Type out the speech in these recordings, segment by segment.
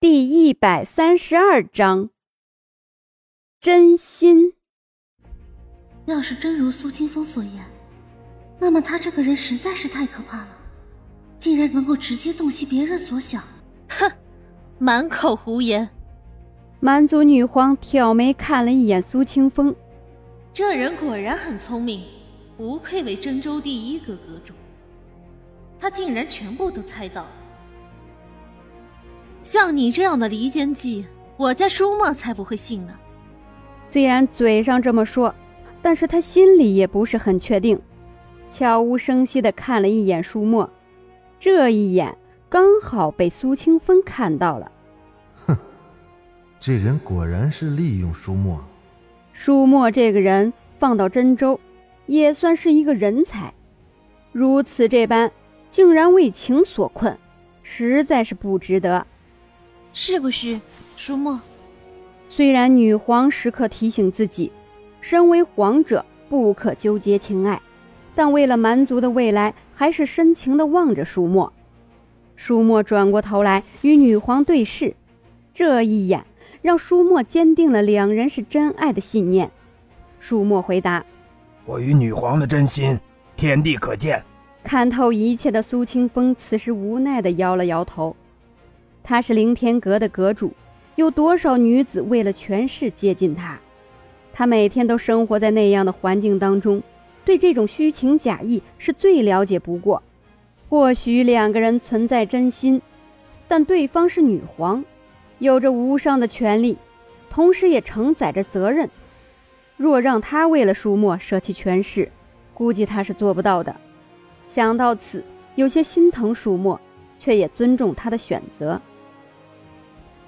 第一百三十二章，真心。要是真如苏清风所言，那么他这个人实在是太可怕了，竟然能够直接洞悉别人所想。哼，满口胡言！蛮族女皇挑眉看了一眼苏清风，这人果然很聪明，不愧为真州第一个阁主。他竟然全部都猜到。像你这样的离间计，我家舒墨才不会信呢。虽然嘴上这么说，但是他心里也不是很确定。悄无声息地看了一眼舒墨，这一眼刚好被苏清风看到了。哼，这人果然是利用舒墨。舒墨这个人放到真州，也算是一个人才。如此这般，竟然为情所困，实在是不值得。是不是，舒墨？虽然女皇时刻提醒自己，身为皇者不可纠结情爱，但为了蛮族的未来，还是深情地望着舒墨。舒墨转过头来与女皇对视，这一眼让舒墨坚定了两人是真爱的信念。舒墨回答：“我与女皇的真心，天地可见。”看透一切的苏清风此时无奈地摇了摇头。他是凌天阁的阁主，有多少女子为了权势接近他？他每天都生活在那样的环境当中，对这种虚情假意是最了解不过。或许两个人存在真心，但对方是女皇，有着无上的权力，同时也承载着责任。若让他为了舒墨舍弃权势，估计他是做不到的。想到此，有些心疼舒墨，却也尊重他的选择。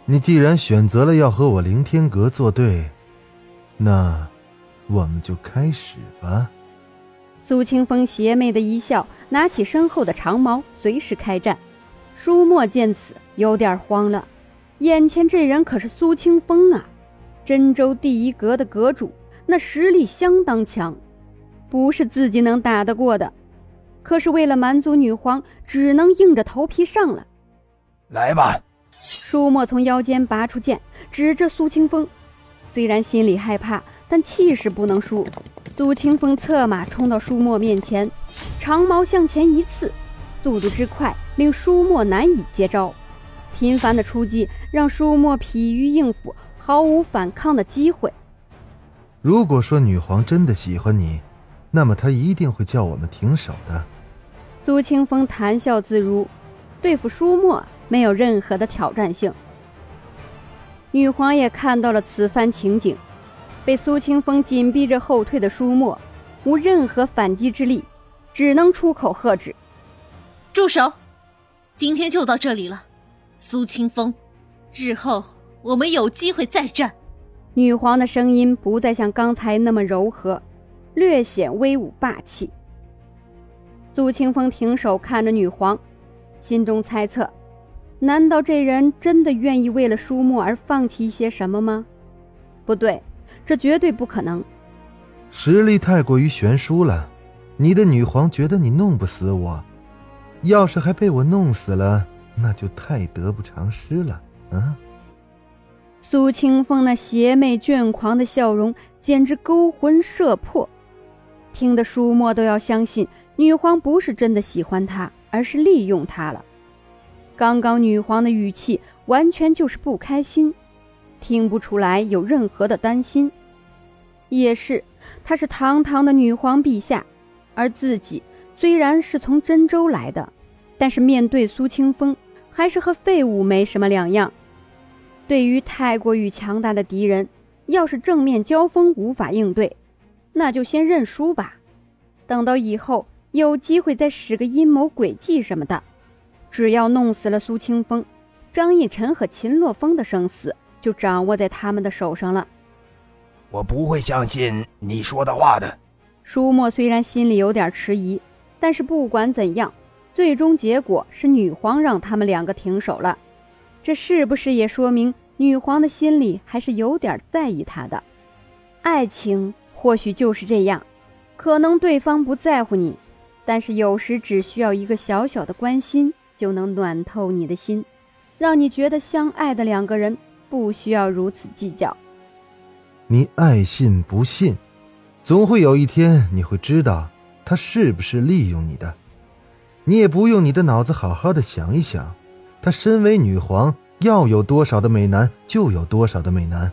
你既然选择了要和我凌天阁作对，那我们就开始吧。苏清风邪魅的一笑，拿起身后的长矛，随时开战。舒墨见此，有点慌了。眼前这人可是苏清风啊，真州第一阁的阁主，那实力相当强，不是自己能打得过的。可是为了满族女皇，只能硬着头皮上了。来吧。舒墨从腰间拔出剑，指着苏清风。虽然心里害怕，但气势不能输。苏清风策马冲到舒墨面前，长矛向前一刺，速度之快令舒墨难以接招。频繁的出击让舒墨疲于应付，毫无反抗的机会。如果说女皇真的喜欢你，那么她一定会叫我们停手的。苏清风谈笑自如，对付舒墨。没有任何的挑战性。女皇也看到了此番情景，被苏清风紧逼着后退的舒墨，无任何反击之力，只能出口喝止：“住手！今天就到这里了，苏清风，日后我们有机会再战。”女皇的声音不再像刚才那么柔和，略显威武霸气。苏清风停手看着女皇，心中猜测。难道这人真的愿意为了舒墨而放弃一些什么吗？不对，这绝对不可能。实力太过于悬殊了，你的女皇觉得你弄不死我，要是还被我弄死了，那就太得不偿失了。啊！苏清风那邪魅倦狂的笑容简直勾魂摄魄，听得舒墨都要相信女皇不是真的喜欢他，而是利用他了。刚刚女皇的语气完全就是不开心，听不出来有任何的担心。也是，她是堂堂的女皇陛下，而自己虽然是从真州来的，但是面对苏清风，还是和废物没什么两样。对于太过于强大的敌人，要是正面交锋无法应对，那就先认输吧，等到以后有机会再使个阴谋诡计什么的。只要弄死了苏清风，张逸晨和秦洛风的生死就掌握在他们的手上了。我不会相信你说的话的。舒墨虽然心里有点迟疑，但是不管怎样，最终结果是女皇让他们两个停手了。这是不是也说明女皇的心里还是有点在意他的？爱情或许就是这样，可能对方不在乎你，但是有时只需要一个小小的关心。就能暖透你的心，让你觉得相爱的两个人不需要如此计较。你爱信不信，总会有一天你会知道他是不是利用你的。你也不用你的脑子好好的想一想，他身为女皇，要有多少的美男就有多少的美男。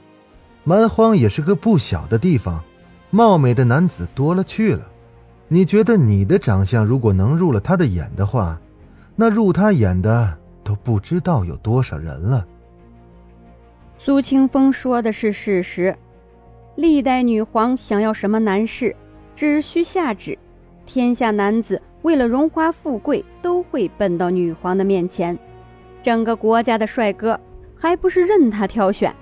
蛮荒也是个不小的地方，貌美的男子多了去了。你觉得你的长相如果能入了他的眼的话，那入他眼的都不知道有多少人了。苏清风说的是事实。历代女皇想要什么男士，只需下旨，天下男子为了荣华富贵，都会奔到女皇的面前。整个国家的帅哥，还不是任他挑选？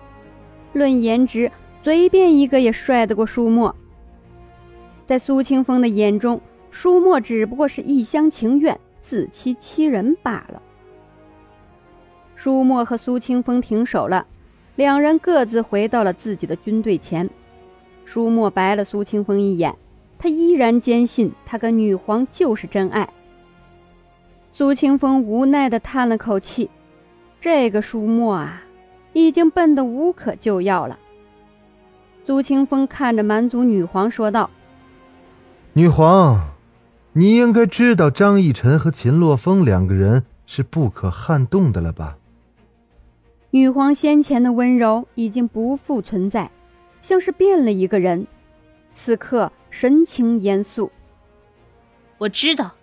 论颜值，随便一个也帅得过舒沫。在苏清风的眼中，舒沫只不过是一厢情愿、自欺欺人罢了。舒沫和苏清风停手了，两人各自回到了自己的军队前。舒沫白了苏清风一眼，他依然坚信他跟女皇就是真爱。苏清风无奈地叹了口气，这个舒沫啊，已经笨得无可救药了。苏清风看着蛮族女皇说道：“女皇，你应该知道张逸晨和秦洛风两个人是不可撼动的了吧？”女皇先前的温柔已经不复存在。像是变了一个人，此刻神情严肃。我知道，